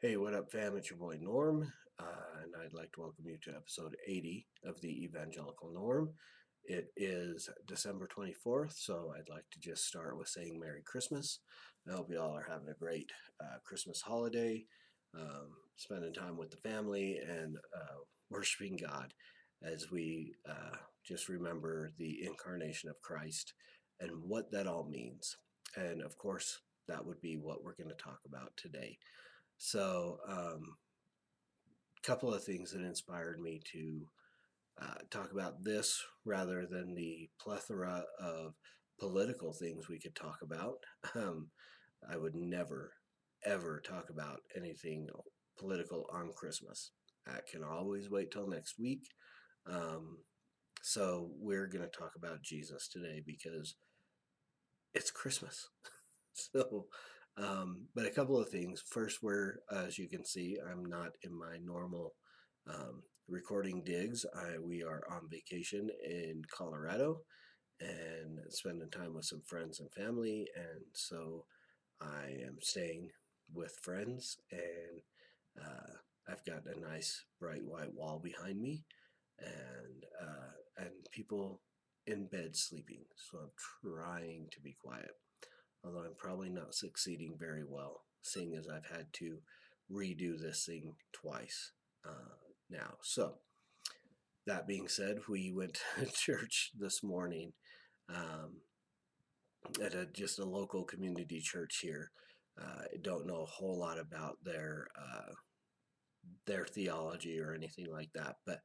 Hey, what up, fam? It's your boy Norm, uh, and I'd like to welcome you to episode 80 of the Evangelical Norm. It is December 24th, so I'd like to just start with saying Merry Christmas. I hope you all are having a great uh, Christmas holiday, um, spending time with the family, and uh, worshiping God as we uh, just remember the incarnation of Christ and what that all means. And of course, that would be what we're going to talk about today. So, a um, couple of things that inspired me to uh, talk about this rather than the plethora of political things we could talk about. Um, I would never, ever talk about anything political on Christmas. I can always wait till next week. Um, so, we're going to talk about Jesus today because it's Christmas. so, um, but a couple of things. First, where as you can see, I'm not in my normal um, recording digs. I, we are on vacation in Colorado and spending time with some friends and family, and so I am staying with friends, and uh, I've got a nice bright white wall behind me, and uh, and people in bed sleeping. So I'm trying to be quiet although I'm probably not succeeding very well, seeing as I've had to redo this thing twice uh, now. So, that being said, we went to church this morning um, at a, just a local community church here. Uh, I don't know a whole lot about their uh, their theology or anything like that, but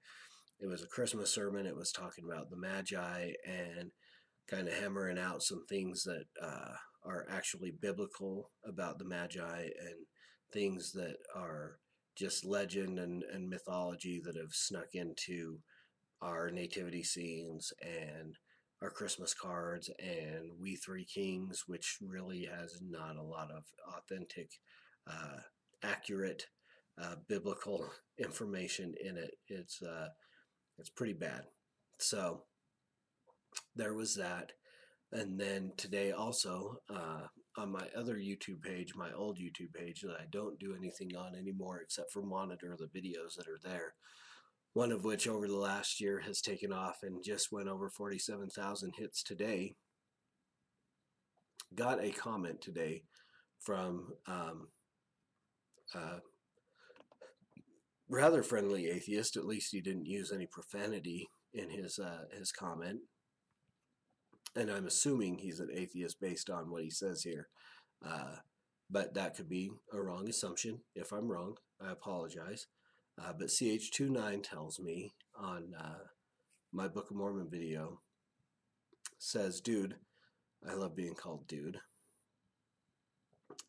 it was a Christmas sermon. It was talking about the Magi and kind of hammering out some things that uh, are actually biblical about the Magi and things that are just legend and, and mythology that have snuck into our nativity scenes and our Christmas cards and We Three Kings, which really has not a lot of authentic, uh, accurate, uh, biblical information in it. It's uh, it's pretty bad. So there was that. And then today also uh, on my other YouTube page, my old YouTube page that I don't do anything on anymore except for monitor the videos that are there. One of which over the last year has taken off and just went over 47,000 hits today. Got a comment today from um, rather friendly atheist. At least he didn't use any profanity in his uh, his comment and I'm assuming he's an atheist based on what he says here. Uh, but that could be a wrong assumption. If I'm wrong, I apologize. Uh, but CH29 tells me on uh, my Book of Mormon video, says, dude, I love being called dude.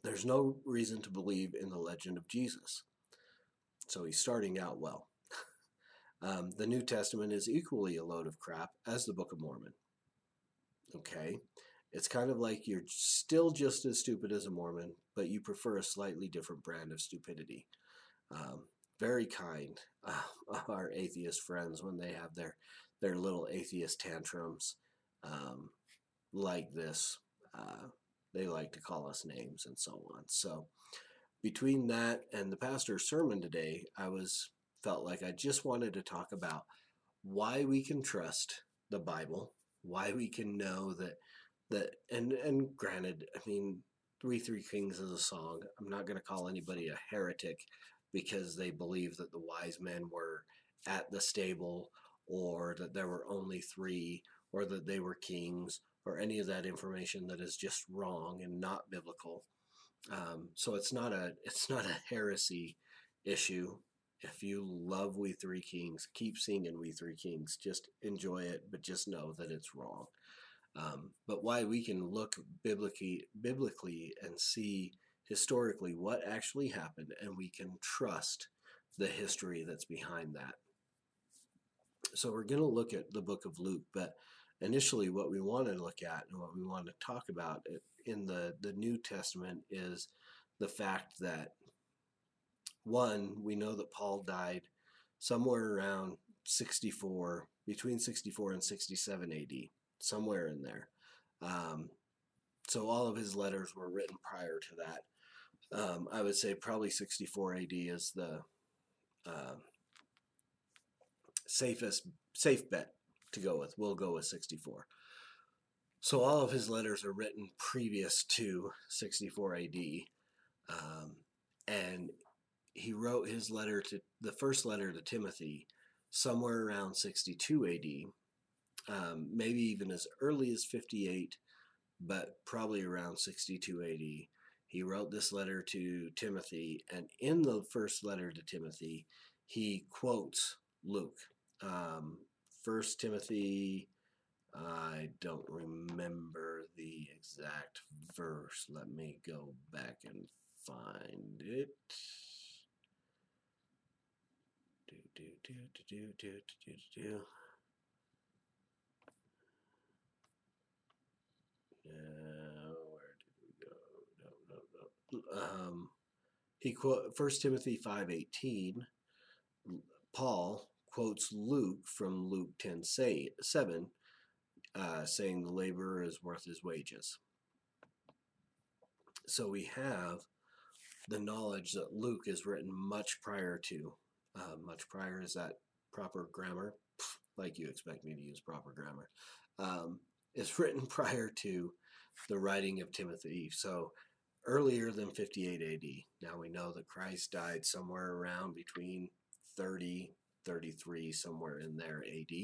There's no reason to believe in the legend of Jesus. So he's starting out well. um, the New Testament is equally a load of crap as the Book of Mormon. Okay? It's kind of like you're still just as stupid as a Mormon, but you prefer a slightly different brand of stupidity. Um, very kind, uh, our atheist friends, when they have their, their little atheist tantrums um, like this. Uh, they like to call us names and so on. So, between that and the pastor's sermon today, I was felt like I just wanted to talk about why we can trust the Bible why we can know that that and and granted, I mean, Three Three Kings is a song. I'm not going to call anybody a heretic because they believe that the wise men were at the stable or that there were only three or that they were kings or any of that information that is just wrong and not biblical. Um, so it's not a it's not a heresy issue if you love We Three Kings, keep singing We Three Kings. Just enjoy it, but just know that it's wrong. Um, but why we can look biblically, biblically and see historically what actually happened, and we can trust the history that's behind that. So we're going to look at the book of Luke, but initially, what we want to look at and what we want to talk about in the, the New Testament is the fact that one, we know that Paul died somewhere around 64, between 64 and 67 AD, somewhere in there. Um, so all of his letters were written prior to that. Um, I would say probably 64 AD is the uh, safest safe bet to go with. We'll go with 64. So all of his letters are written previous to 64 AD, um, and he wrote his letter to the first letter to Timothy somewhere around 62 AD, um, maybe even as early as 58, but probably around 62 AD. He wrote this letter to Timothy, and in the first letter to Timothy, he quotes Luke. Um, First Timothy, I don't remember the exact verse. Let me go back and find it. Do do do do do do do do do. Where did we go? No, no, no. Um, he quote First Timothy five eighteen. Paul quotes Luke from Luke ten say, seven, uh, saying the laborer is worth his wages. So we have the knowledge that Luke is written much prior to. Uh, much prior is that proper grammar? Like you expect me to use proper grammar. Um, is written prior to the writing of Timothy. So earlier than 58 AD. Now we know that Christ died somewhere around between 30, 33, somewhere in there AD.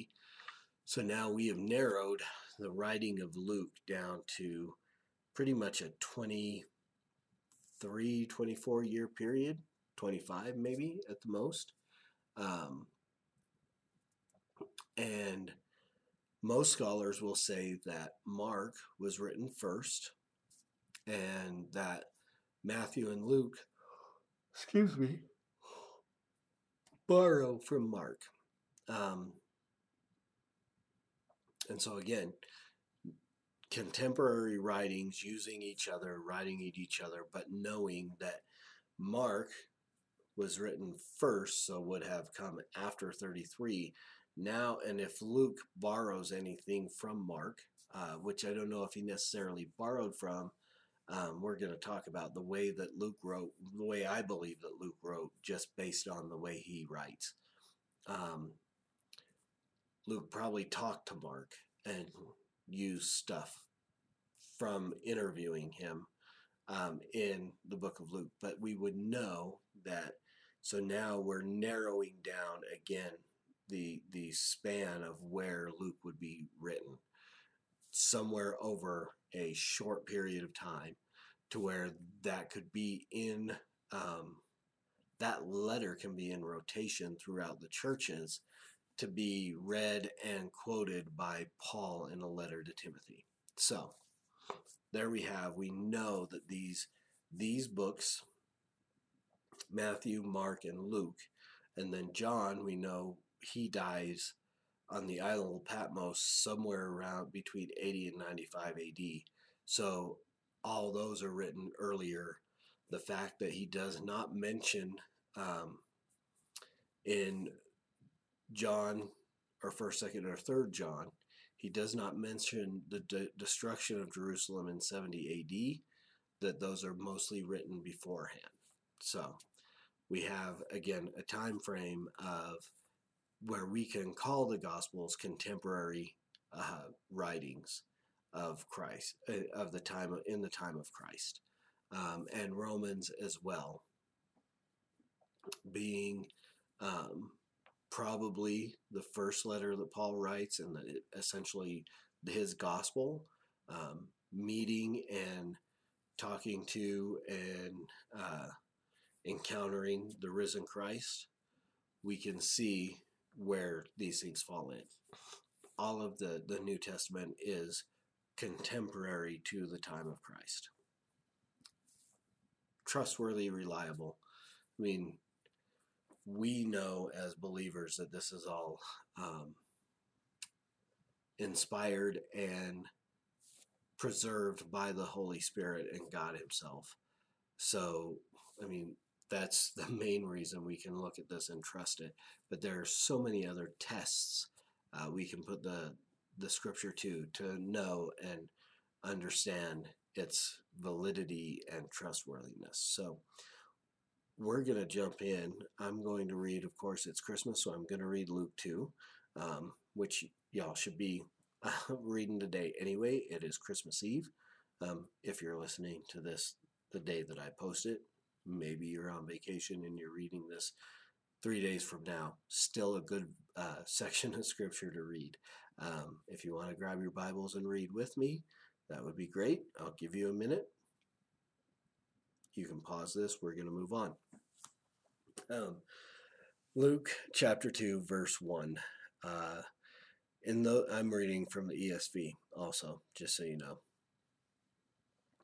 So now we have narrowed the writing of Luke down to pretty much a 23, 24 year period, 25 maybe at the most. Um, and most scholars will say that Mark was written first and that Matthew and Luke, excuse me, borrow from Mark. Um, and so again, contemporary writings using each other, writing at each other, but knowing that Mark was written first, so would have come after 33. Now, and if Luke borrows anything from Mark, uh, which I don't know if he necessarily borrowed from, um, we're going to talk about the way that Luke wrote, the way I believe that Luke wrote, just based on the way he writes. Um, Luke probably talked to Mark and used stuff from interviewing him um, in the book of Luke, but we would know that. So now we're narrowing down again the the span of where Luke would be written, somewhere over a short period of time, to where that could be in um, that letter can be in rotation throughout the churches to be read and quoted by Paul in a letter to Timothy. So there we have. We know that these these books, Matthew, Mark, and Luke, and then John, we know he dies on the island of Patmos somewhere around between 80 and 95 AD. So all those are written earlier. The fact that he does not mention um, in John or first, second, or third John, he does not mention the de- destruction of Jerusalem in 70 AD. That those are mostly written beforehand. So we have again a time frame of where we can call the Gospels contemporary uh, writings of Christ, uh, of the time in the time of Christ, um, and Romans as well, being um, probably the first letter that Paul writes, and the, essentially his gospel, um, meeting and talking to and uh, encountering the risen Christ, we can see where these things fall in. All of the, the New Testament is contemporary to the time of Christ. Trustworthy, reliable. I mean, we know as believers that this is all um, inspired and preserved by the Holy Spirit and God Himself. So, I mean, that's the main reason we can look at this and trust it. But there are so many other tests uh, we can put the the scripture to to know and understand its validity and trustworthiness. So we're going to jump in. I'm going to read, of course, it's Christmas, so I'm going to read Luke 2, um, which y'all should be uh, reading today anyway. It is Christmas Eve. Um, if you're listening to this the day that I post it, maybe you're on vacation and you're reading this three days from now. Still a good uh, section of scripture to read. Um, if you want to grab your Bibles and read with me, that would be great. I'll give you a minute. You can pause this. We're going to move on. Um, Luke chapter 2, verse 1. Uh, in the, I'm reading from the ESV also, just so you know.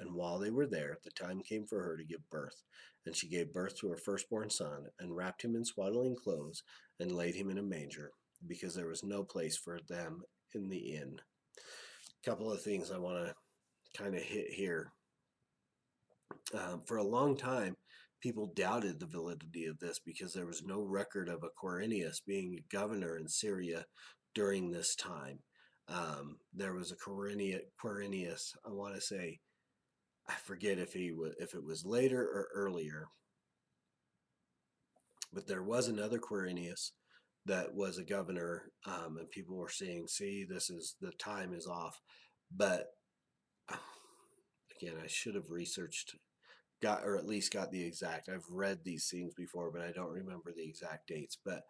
And while they were there, the time came for her to give birth. And she gave birth to her firstborn son, and wrapped him in swaddling clothes, and laid him in a manger, because there was no place for them in the inn. A couple of things I want to kind of hit here. Um, for a long time, people doubted the validity of this because there was no record of a Quirinius being governor in Syria during this time. Um, there was a Quirinius, I want to say, I forget if he if it was later or earlier, but there was another Quirinius that was a governor, um, and people were saying, "See, this is the time is off." But again, I should have researched, got or at least got the exact. I've read these things before, but I don't remember the exact dates. But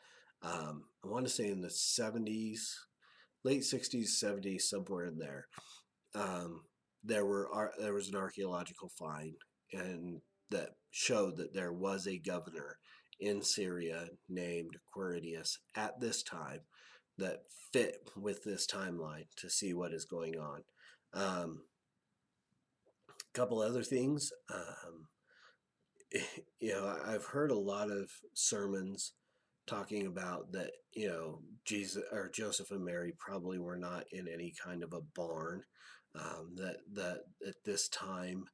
um, I want to say in the seventies, late sixties, seventies, somewhere in there. Um, there were there was an archaeological find and that showed that there was a governor in Syria named Quirinius at this time that fit with this timeline to see what is going on. Um, a couple other things. Um, you know, I've heard a lot of sermons talking about that, you know, Jesus or Joseph and Mary probably were not in any kind of a barn um, that that at this time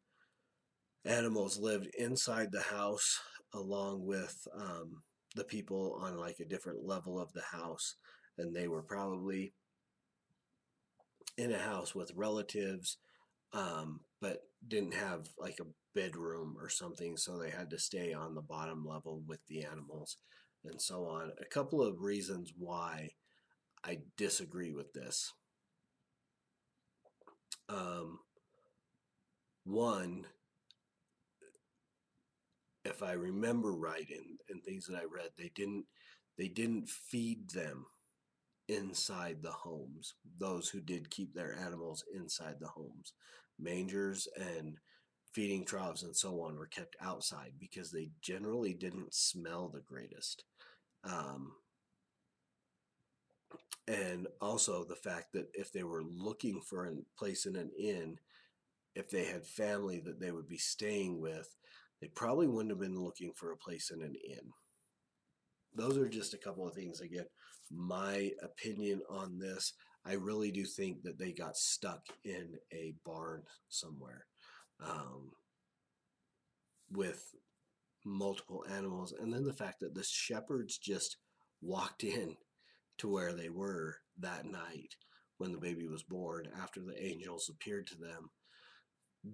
animals lived inside the house along with um, the people on like a different level of the house. And they were probably in a house with relatives um, but didn't have like a bedroom or something so they had to stay on the bottom level with the animals and so on. A couple of reasons why i disagree with this um, one, if I remember right, in, in things that I read, they didn't they didn't feed them inside the homes. Those who did keep their animals inside the homes, mangers and feeding troughs and so on were kept outside because they generally didn't smell the greatest. Um, and also the fact that if they were looking for a place in an inn, if they had family that they would be staying with, they probably wouldn't have been looking for a place in an inn. Those are just a couple of things. Again, my opinion on this, I really do think that they got stuck in a barn somewhere um, with multiple animals. And then the fact that the shepherds just walked in to where they were that night when the baby was born after the angels appeared to them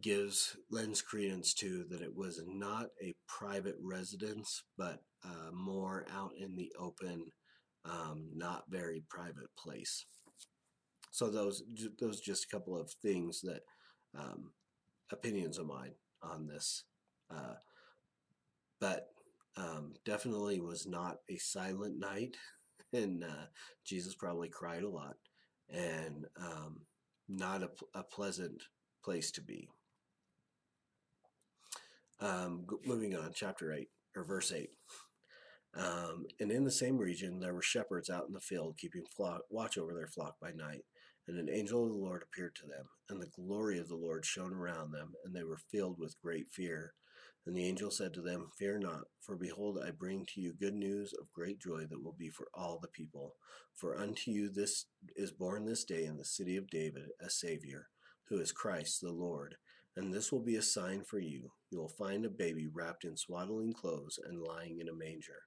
gives lends credence to that it was not a private residence but uh, more out in the open um, not very private place. So those those just a couple of things that um, opinions of mine on this uh, but um, definitely was not a silent night and uh, Jesus probably cried a lot, and um, not a, a, pleasant place to be. Um, moving on, chapter 8, or verse 8. Um, and in the same region, there were shepherds out in the field keeping flock, watch over their flock by night. And an angel of the Lord appeared to them, and the glory of the Lord shone around them, and they were filled with great fear. And the angel said to them, Fear not, for behold, I bring to you good news of great joy that will be for all the people. For unto you this is born this day in the city of David a Savior, who is Christ the Lord. And this will be a sign for you. You will find a baby wrapped in swaddling clothes and lying in a manger.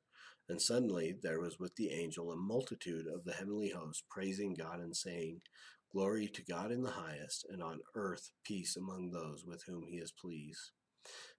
And suddenly there was with the angel a multitude of the heavenly host, praising God and saying, Glory to God in the highest, and on earth peace among those with whom he is pleased.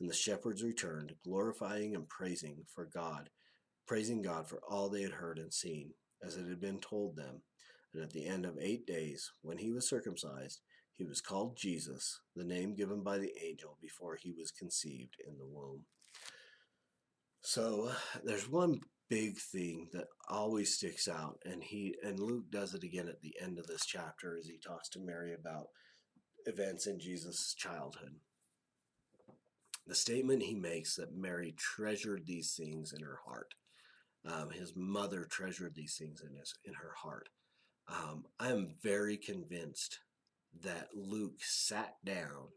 And the shepherds returned, glorifying and praising for God, praising God for all they had heard and seen, as it had been told them. And at the end of eight days, when he was circumcised, he was called Jesus, the name given by the angel before he was conceived in the womb. So there's one big thing that always sticks out, and he and Luke does it again at the end of this chapter as he talks to Mary about events in Jesus' childhood. The statement he makes that Mary treasured these things in her heart. Um, his mother treasured these things in his in her heart. Um, I am very convinced that Luke sat down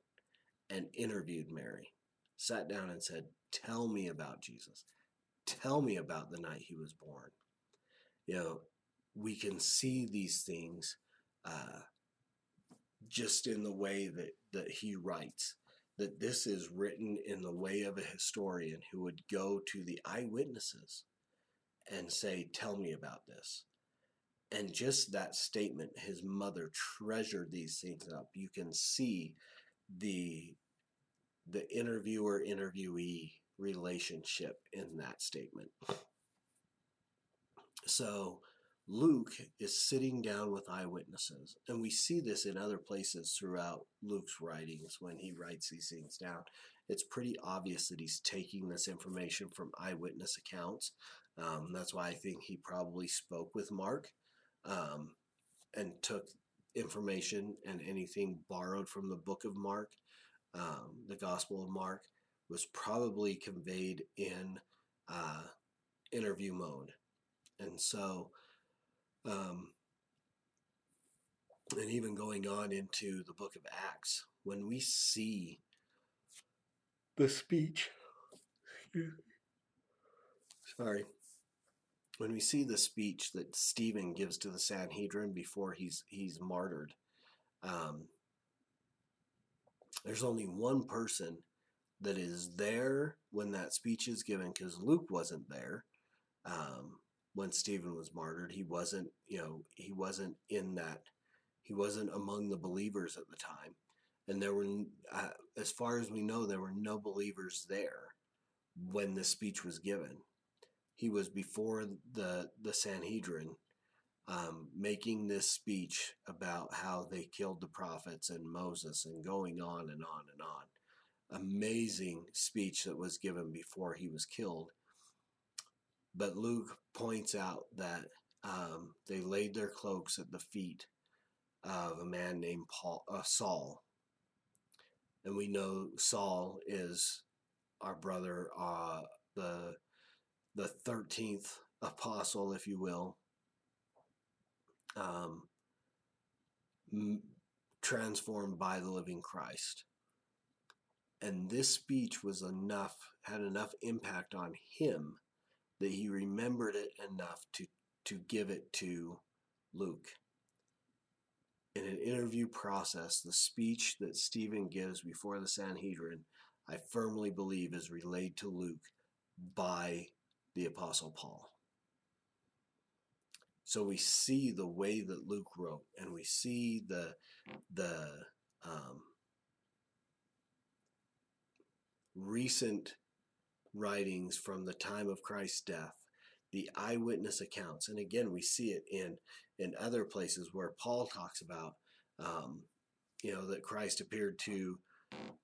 and interviewed Mary, sat down and said, "Tell me about Jesus. Tell me about the night he was born." You know, we can see these things uh, just in the way that that he writes that this is written in the way of a historian who would go to the eyewitnesses and say, Tell me about this. And just that statement, his mother treasured these things up. You can see the the interviewer interviewee relationship in that statement. So Luke is sitting down with eyewitnesses, and we see this in other places throughout Luke's writings when he writes these things down. It's pretty obvious that he's taking this information from eyewitness accounts. Um, that's why I think he probably spoke with Mark um, and took information and anything borrowed from the book of Mark, um, the Gospel of Mark, was probably conveyed in uh, interview mode. And so, um, and even going on into the book of Acts, when we see the speech, sorry, when we see the speech that Stephen gives to the Sanhedrin before he's he's martyred, um, there's only one person that is there when that speech is given because Luke wasn't there. Um, when Stephen was martyred. He wasn't, you know, he wasn't in that, he wasn't among the believers at the time. And there were, uh, as far as we know, there were no believers there when the speech was given. He was before the the Sanhedrin, um, making this speech about how they killed the prophets and Moses, and going on and on and on. Amazing speech that was given before he was killed but Luke points out that um, they laid their cloaks at the feet of a man named Paul, uh, Saul. And we know Saul is our brother, uh, the the thirteenth apostle, if you will, um, transformed by the living Christ. And this speech was enough, had enough impact on him that he remembered it enough to, to give it to Luke. In an interview process, the speech that Stephen gives before the Sanhedrin, I firmly believe is relayed to Luke by the Apostle Paul. So we see the way that Luke wrote, and we see the the um, recent writings from the time of Christ's death, the eyewitness accounts. And again, we see it in, in other places where Paul talks about um, you know, that Christ appeared to,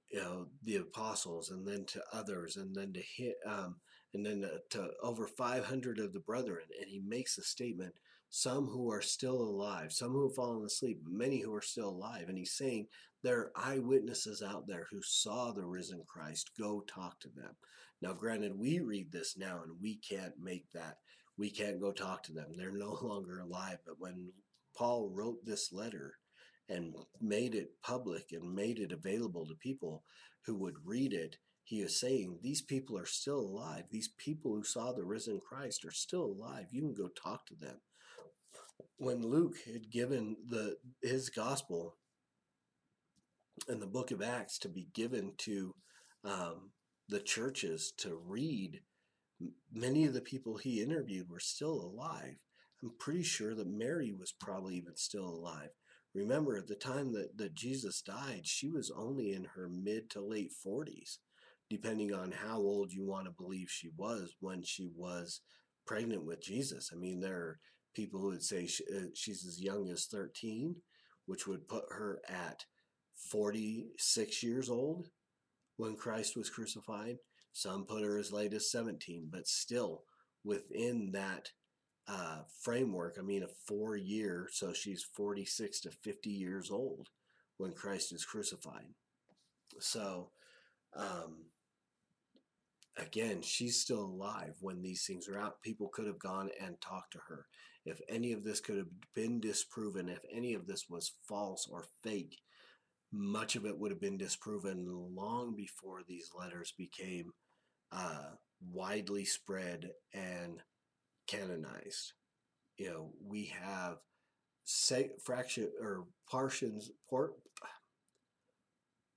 you know, the apostles and then to others and then to hit, um, and then to over 500 of the brethren. And he makes a statement some who are still alive, some who have fallen asleep, many who are still alive. And he's saying there are eyewitnesses out there who saw the risen Christ. Go talk to them. Now, granted, we read this now and we can't make that. We can't go talk to them. They're no longer alive. But when Paul wrote this letter and made it public and made it available to people who would read it, he is saying these people are still alive. These people who saw the risen Christ are still alive. You can go talk to them. When Luke had given the his gospel and the book of Acts to be given to um, the churches to read, many of the people he interviewed were still alive. I'm pretty sure that Mary was probably even still alive. Remember, at the time that, that Jesus died, she was only in her mid to late 40s, depending on how old you want to believe she was when she was pregnant with Jesus. I mean, there are people would say she, uh, she's as young as 13, which would put her at 46 years old when Christ was crucified. Some put her as late as 17, but still within that uh, framework, I mean, a four year, so she's 46 to 50 years old when Christ is crucified. So, um, again, she's still alive when these things are out. People could have gone and talked to her. If any of this could have been disproven, if any of this was false or fake, much of it would have been disproven long before these letters became uh, widely spread and canonized. You know, we have say, fraction or partials, por,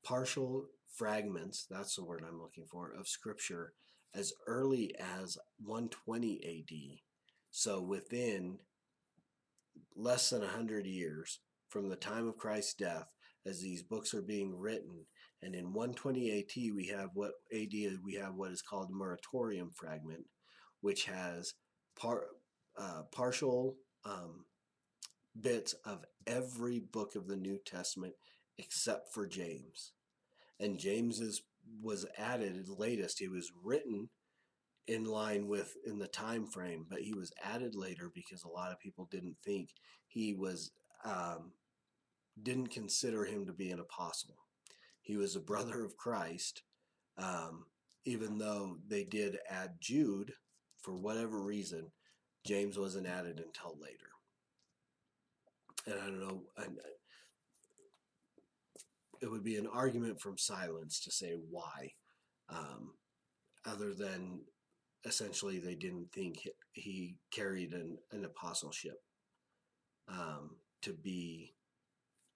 partial fragments, that's the word I'm looking for, of scripture as early as 120 AD. So within less than 100 years from the time of Christ's death, as these books are being written. And in 120 AT, we have what AD we have what is called the Muratorian fragment, which has par, uh, partial um, bits of every book of the New Testament except for James. And James is, was added latest. He was written in line with in the time frame, but he was added later because a lot of people didn't think he was um, didn't consider him to be an apostle. He was a brother of Christ, um, even though they did add Jude for whatever reason. James wasn't added until later. And I don't know, and it would be an argument from silence to say why, um, other than essentially they didn't think he carried an, an apostleship um, to be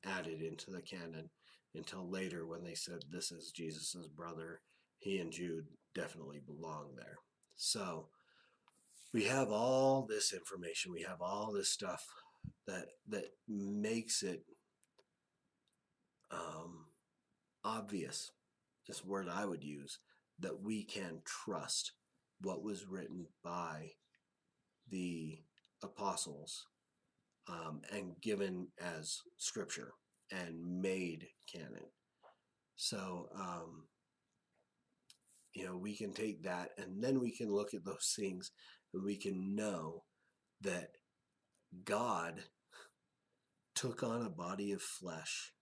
added into the canon until later when they said this is Jesus's brother. He and Jude definitely belong there. So we have all this information. We have all this stuff that that makes it um, obvious. This word I would use that we can trust what was written by the apostles um, and given as scripture and made canon. So, um, you know, we can take that and then we can look at those things and we can know that God took on a body of flesh,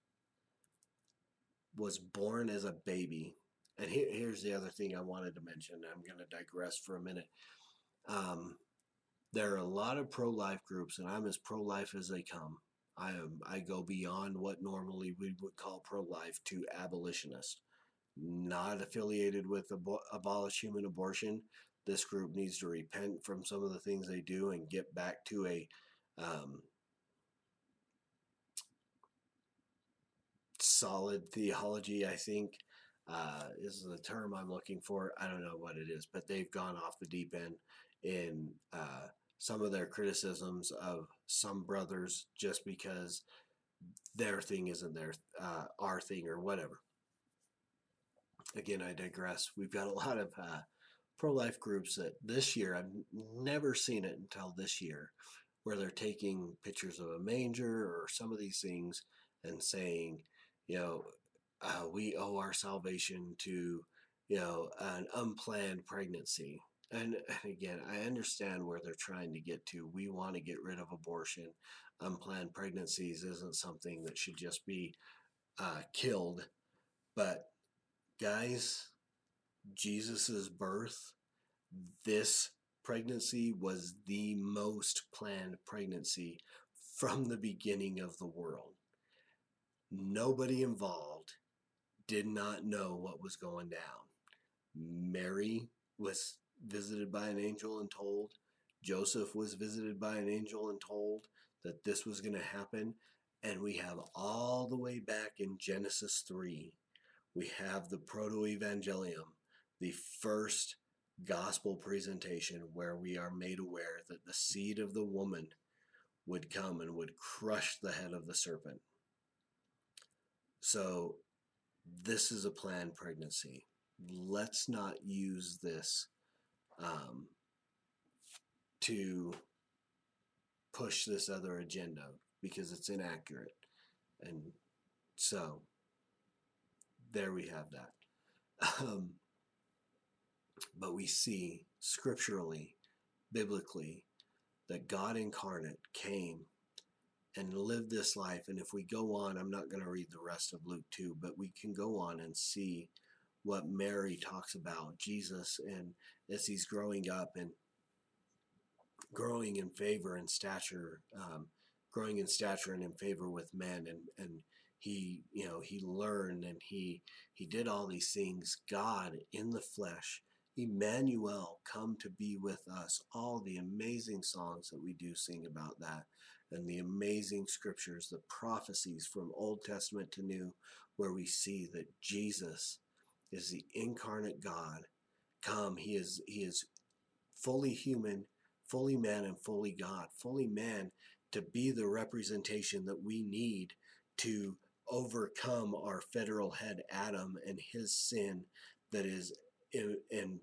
was born as a baby. And here, here's the other thing I wanted to mention. I'm going to digress for a minute. Um, there are a lot of pro life groups, and I'm as pro life as they come. I am I go beyond what normally we would call pro life to abolitionist. Not affiliated with abo- abolish human abortion. This group needs to repent from some of the things they do and get back to a um, solid theology. I think uh, is the term I'm looking for. I don't know what it is, but they've gone off the deep end in. Uh, some of their criticisms of some brothers just because their thing isn't their uh, our thing or whatever. Again, I digress. We've got a lot of uh, pro-life groups that this year I've never seen it until this year, where they're taking pictures of a manger or some of these things and saying, you know, uh, we owe our salvation to, you know, an unplanned pregnancy. And, again, I understand where they're trying to get to. We want to get rid of abortion. Unplanned pregnancies isn't something that should just be uh, killed. But guys, Jesus's birth, this pregnancy was the most planned pregnancy from the beginning of the world. Nobody involved did not know what was going down. Mary was visited by an angel and told, Joseph was visited by an angel and told that this was going to happen. And we have all the way back in Genesis 3, we have the proto evangelium, the first gospel presentation where we are made aware that the seed of the woman would come and would crush the head of the serpent. So, this is a planned pregnancy. Let's not use this um, to push this other agenda because it's inaccurate. And so, there we have that. Um, but we see scripturally, biblically, that God incarnate came and live this life. And if we go on, I'm not going to read the rest of Luke 2, but we can go on and see what Mary talks about Jesus and as he's growing up and growing in favor and stature, um, growing in stature and in favor with men and, and he you know he learned and he he did all these things god in the flesh Emmanuel, come to be with us. All the amazing songs that we do sing about that, and the amazing scriptures, the prophecies from Old Testament to New, where we see that Jesus is the incarnate God. Come, he is he is fully human, fully man, and fully God. Fully man to be the representation that we need to overcome our federal head Adam and his sin that is and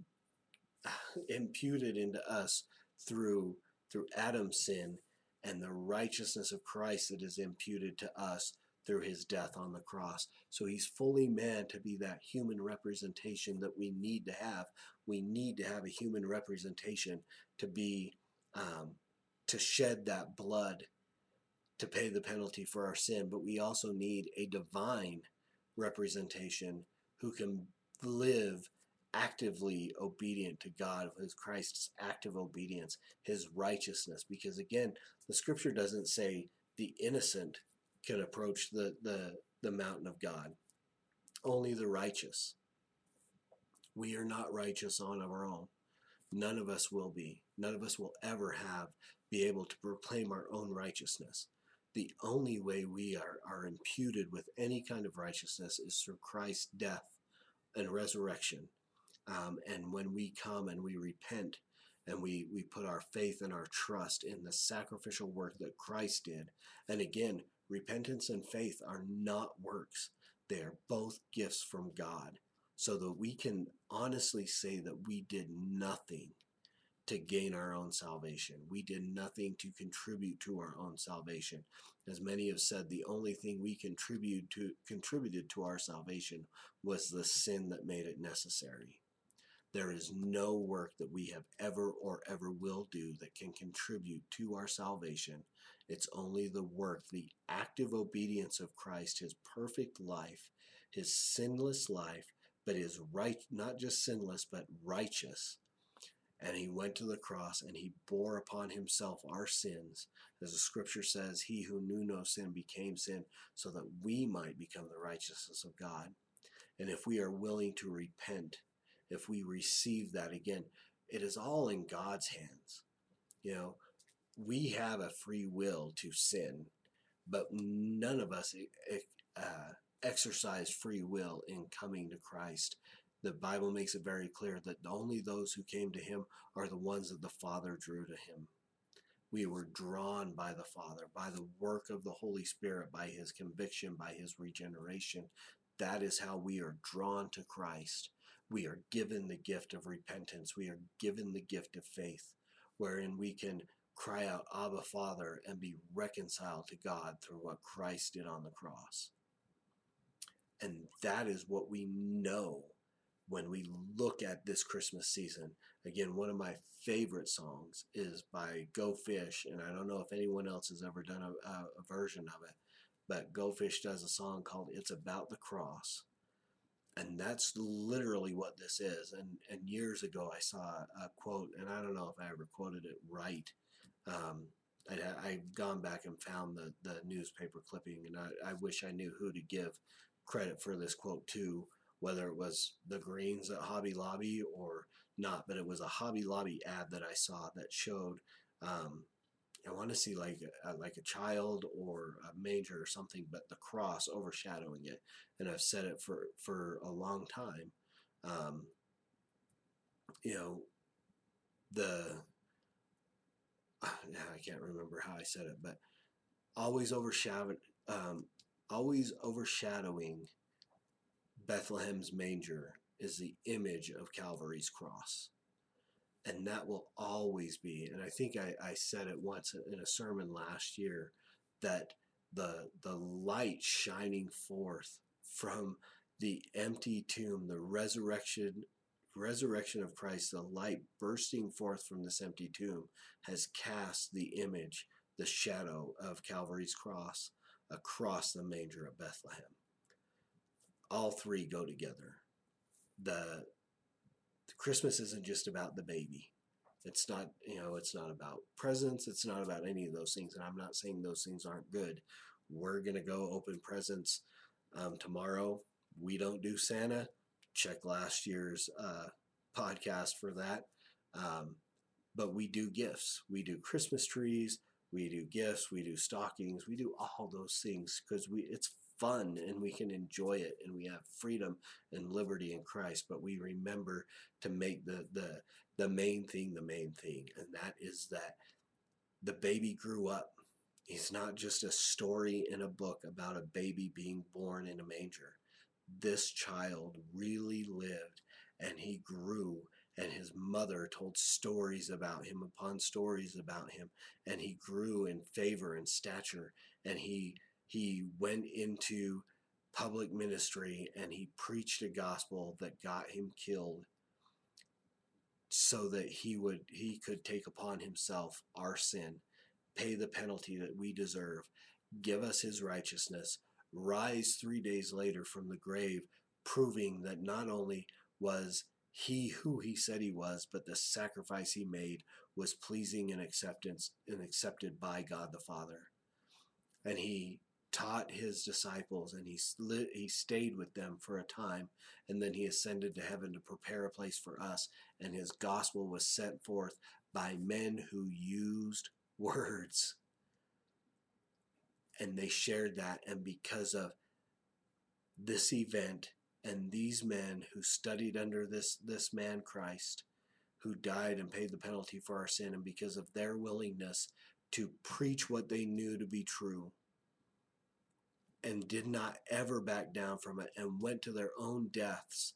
imputed into us through through Adam's sin and the righteousness of Christ that is imputed to us through his death on the cross. So he's fully man to be that human representation that we need to have. We need to have a human representation to be um, to shed that blood to pay the penalty for our sin, but we also need a divine representation who can live actively obedient to God, his Christ's active obedience, his righteousness. Because again, the scripture doesn't say the innocent can approach the, the, the mountain of God, only the righteous. We are not righteous on our own. None of us will be. None of us will ever have, be able to proclaim our own righteousness. The only way we are, are imputed with any kind of righteousness is through Christ's death and resurrection um, and when we come and we repent and we, we put our faith and our trust in the sacrificial work that Christ did, and again, repentance and faith are not works, they are both gifts from God, so that we can honestly say that we did nothing to gain our own salvation. We did nothing to contribute to our own salvation. As many have said, the only thing we to contributed to our salvation was the sin that made it necessary. There is no work that we have ever or ever will do that can contribute to our salvation. It's only the work, the active obedience of Christ, his perfect life, his sinless life, but his right, not just sinless, but righteous. And he went to the cross and he bore upon himself our sins. As the scripture says, he who knew no sin became sin so that we might become the righteousness of God. And if we are willing to repent if we receive that again, it is all in God's hands. You know, we have a free will to sin, but none of us uh, exercise free will in coming to Christ. The Bible makes it very clear that only those who came to Him are the ones that the Father drew to Him. We were drawn by the Father, by the work of the Holy Spirit, by His conviction, by His regeneration. That is how we are drawn to Christ we are given the gift of repentance. We are given the gift of faith, wherein we can cry out, Abba, Father, and be reconciled to God through what Christ did on the cross. And that is what we know when we look at this Christmas season. Again, one of my favorite songs is by Go Fish, and I don't know if anyone else has ever done a, a, a version of it, but Go Fish does a song called It's About the Cross. And that's literally what this is. And, and years ago, I saw a quote, and I don't know if I ever quoted it right. Um, I'd, I've gone back and found the, the newspaper clipping, and I, I wish I knew who to give credit for this quote to, whether it was the Greens at Hobby Lobby or not, but it was a Hobby Lobby ad that I saw that showed. Um, I want to see like a, like a child or a manger or something, but the cross overshadowing it. And I've said it for for a long time. Um, you know, the now I can't remember how I said it, but always overshadowing, um, always overshadowing Bethlehem's manger is the image of Calvary's cross. And that will always be, and I think I, I said it once in a sermon last year, that the the light shining forth from the empty tomb, the resurrection resurrection of Christ, the light bursting forth from this empty tomb, has cast the image, the shadow of Calvary's cross across the manger of Bethlehem. All three go together. The, the Christmas isn't just about the baby. It's not, you know, it's not about presents. It's not about any of those things. And I'm not saying those things aren't good. We're going to go open presents um, tomorrow. We don't do Santa check last year's uh, podcast for that. Um, but we do gifts. We do Christmas trees. We do gifts. We do stockings. We do all those things because we it's fun and we can enjoy it and we have freedom and liberty in Christ. But we remember to make the the the main thing the main thing, and that is that the baby grew up. He's not just a story in a book about a baby being born in a manger this child really lived and he grew and his mother told stories about him upon stories about him and he grew in favor and stature and he he went into public ministry and he preached a gospel that got him killed so that he would he could take upon himself our sin pay the penalty that we deserve give us his righteousness rise three days later from the grave, proving that not only was he who he said he was, but the sacrifice he made was pleasing and acceptance and accepted by God the Father. And he taught his disciples and he he stayed with them for a time and then he ascended to heaven to prepare a place for us and his gospel was sent forth by men who used words and they shared that. And because of this event and these men who studied under this, this man Christ, who died and paid the penalty for our sin, and because of their willingness to preach what they knew to be true and did not ever back down from it and went to their own deaths,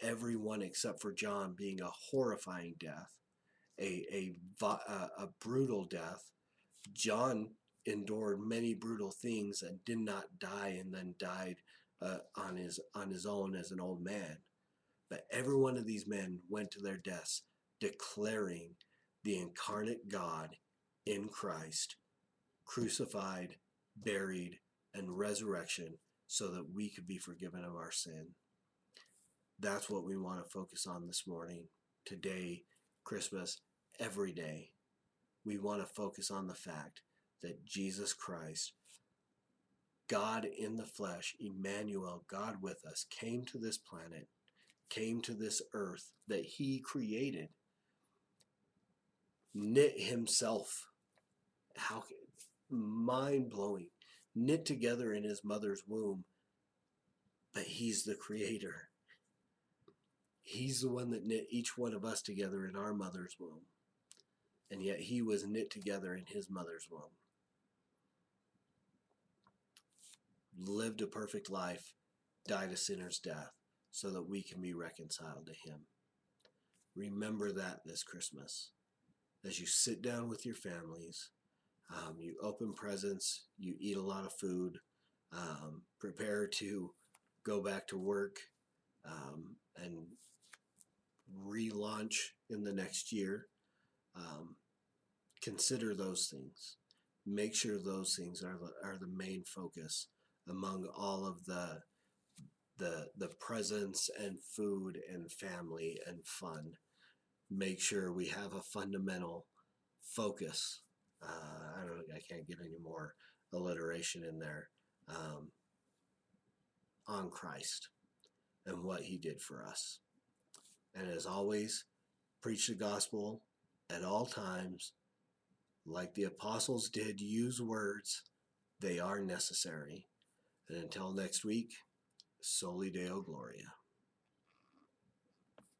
everyone except for John being a horrifying death, a, a, a, brutal death. John endured many brutal things and did not die and then died uh, on his on his own as an old man. But every one of these men went to their deaths declaring the incarnate God in Christ, crucified, buried, and resurrection so that we could be forgiven of our sin. That's what we want to focus on this morning, today, Christmas, every day. We want to focus on the fact that Jesus Christ, God in the flesh, Emmanuel, God with us, came to this planet, came to this earth that he created, knit himself. How mind blowing. Knit together in his mother's womb, but he's the creator. He's the one that knit each one of us together in our mother's womb. And yet he was knit together in his mother's womb. lived a perfect life, died a sinner's death, so that we can be reconciled to Him. Remember that this Christmas. As you sit down with your families, um, you open presents, you eat a lot of food, um, prepare to go back to work um, and relaunch in the next year, um, consider those things. Make sure those things are the, are the main focus among all of the the the presence and food and family and fun. Make sure we have a fundamental focus. Uh, I don't. I can't get any more alliteration in there. Um, on Christ and what He did for us. And as always, preach the gospel at all times. Like the apostles did, use words. They are necessary. And until next week, Soli Deo Gloria.